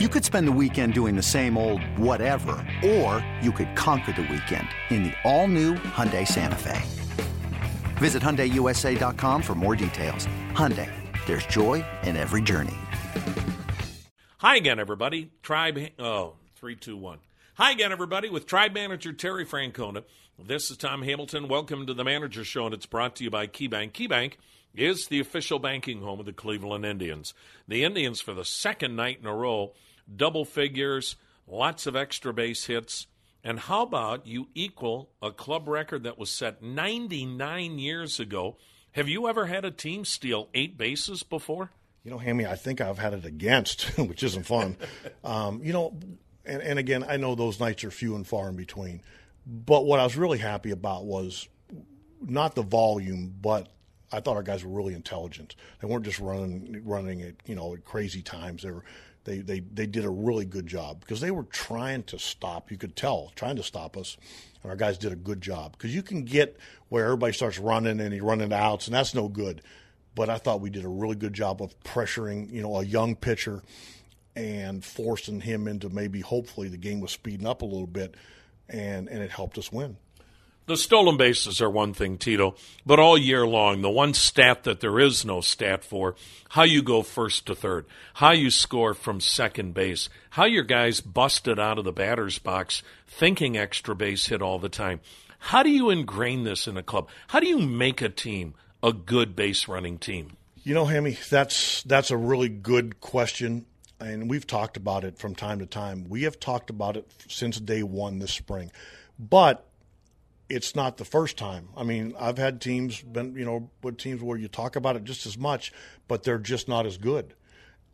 You could spend the weekend doing the same old whatever, or you could conquer the weekend in the all-new Hyundai Santa Fe. Visit HyundaiUSA.com for more details. Hyundai, there's joy in every journey. Hi again, everybody. Tribe, oh, three, two, one. Hi again, everybody, with Tribe Manager Terry Francona. This is Tom Hamilton. Welcome to the Manager Show, and it's brought to you by KeyBank. KeyBank is the official banking home of the Cleveland Indians. The Indians, for the second night in a row, double figures, lots of extra base hits. And how about you equal a club record that was set 99 years ago? Have you ever had a team steal eight bases before? You know, Hammy, I think I've had it against, which isn't fun. um, you know, and, and again, I know those nights are few and far in between. But what I was really happy about was not the volume, but I thought our guys were really intelligent. They weren't just running running at you know at crazy times. They were they, they, they did a really good job because they were trying to stop. You could tell trying to stop us, and our guys did a good job because you can get where everybody starts running and he's running outs, and that's no good. But I thought we did a really good job of pressuring, you know, a young pitcher and forcing him into maybe hopefully the game was speeding up a little bit, and and it helped us win. The stolen bases are one thing, Tito, but all year long, the one stat that there is no stat for, how you go first to third, how you score from second base, how your guys busted out of the batter's box thinking extra base hit all the time. How do you ingrain this in a club? How do you make a team a good base running team? You know, Hammy, that's that's a really good question, and we've talked about it from time to time. We have talked about it since day one this spring, but it's not the first time. I mean, I've had teams been, you know, with teams where you talk about it just as much, but they're just not as good.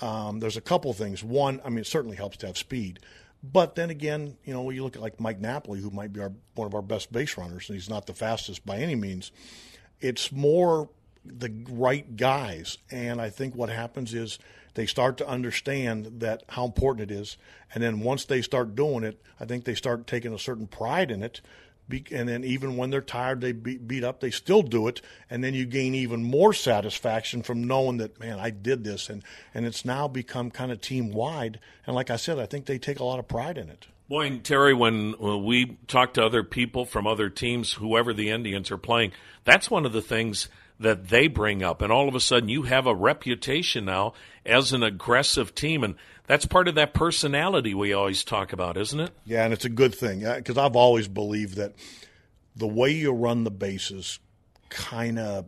Um, there's a couple things. One, I mean, it certainly helps to have speed, but then again, you know, you look at like Mike Napoli, who might be our one of our best base runners, and he's not the fastest by any means. It's more the right guys, and I think what happens is they start to understand that how important it is, and then once they start doing it, I think they start taking a certain pride in it and then even when they're tired, they beat, beat up, they still do it, and then you gain even more satisfaction from knowing that man, I did this, and and it's now become kind of team wide. And like I said, I think they take a lot of pride in it. Boy, and Terry, when, when we talk to other people from other teams, whoever the Indians are playing, that's one of the things that they bring up. And all of a sudden, you have a reputation now as an aggressive team. And that's part of that personality we always talk about, isn't it? Yeah, and it's a good thing uh, because I've always believed that the way you run the bases kind of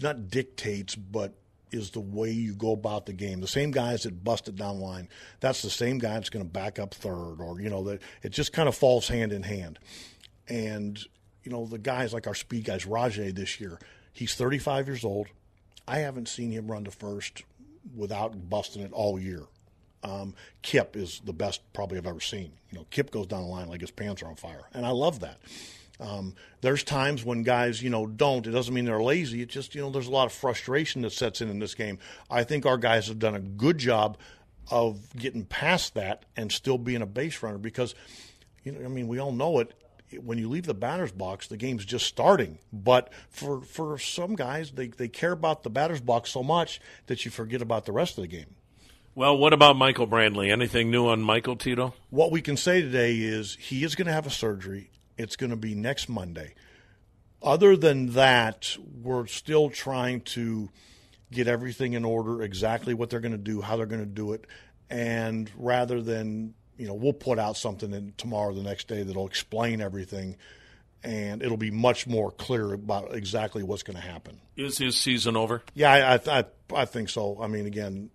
not dictates, but is the way you go about the game. The same guys that busted down line, that's the same guy that's going to back up third, or you know that it just kind of falls hand in hand. And you know the guys like our speed guys, Rajai this year, he's 35 years old. I haven't seen him run to first without busting it all year. Um, Kip is the best probably I've ever seen. You know, Kip goes down the line like his pants are on fire, and I love that. Um, there's times when guys, you know, don't. It doesn't mean they're lazy. It's just, you know, there's a lot of frustration that sets in in this game. I think our guys have done a good job of getting past that and still being a base runner because, you know, I mean, we all know it. When you leave the batter's box, the game's just starting. But for for some guys, they, they care about the batter's box so much that you forget about the rest of the game. Well, what about Michael Brantley? Anything new on Michael Tito? What we can say today is he is going to have a surgery. It's going to be next Monday. Other than that, we're still trying to get everything in order, exactly what they're going to do, how they're going to do it, and rather than you know, we'll put out something in tomorrow, the next day that'll explain everything, and it'll be much more clear about exactly what's going to happen. Is his season over? Yeah, I, I, I think so. I mean, again,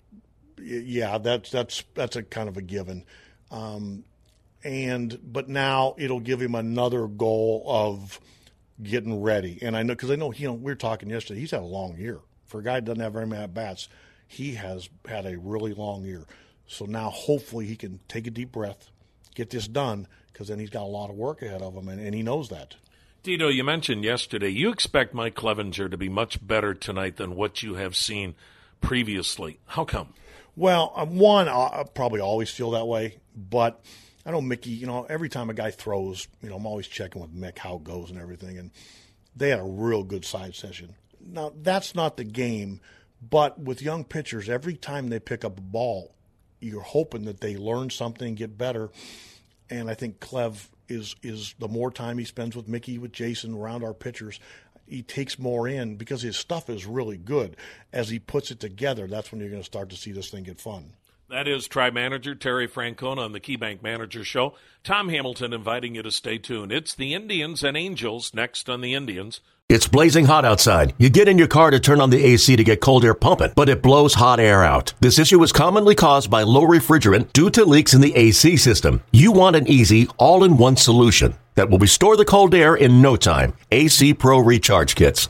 yeah, that's that's that's a kind of a given. Um, and but now it'll give him another goal of getting ready. And I know because I know you know we were talking yesterday. He's had a long year for a guy that doesn't have very many at bats. He has had a really long year. So now hopefully he can take a deep breath, get this done, because then he's got a lot of work ahead of him, and, and he knows that. Tito, you mentioned yesterday you expect Mike Clevinger to be much better tonight than what you have seen previously. How come? Well, um, one, I probably always feel that way, but I know Mickey. You know, every time a guy throws, you know, I'm always checking with Mick how it goes and everything, and they had a real good side session. Now that's not the game, but with young pitchers, every time they pick up a ball, you're hoping that they learn something, get better. And I think Clev is is the more time he spends with Mickey, with Jason, around our pitchers, he takes more in because his stuff is really good. As he puts it together, that's when you're going to start to see this thing get fun. That is Tribe Manager Terry Francona on the KeyBank Manager Show. Tom Hamilton inviting you to stay tuned. It's the Indians and Angels next on the Indians. It's blazing hot outside. You get in your car to turn on the AC to get cold air pumping, but it blows hot air out. This issue is commonly caused by low refrigerant due to leaks in the AC system. You want an easy, all in one solution that will restore the cold air in no time. AC Pro Recharge Kits.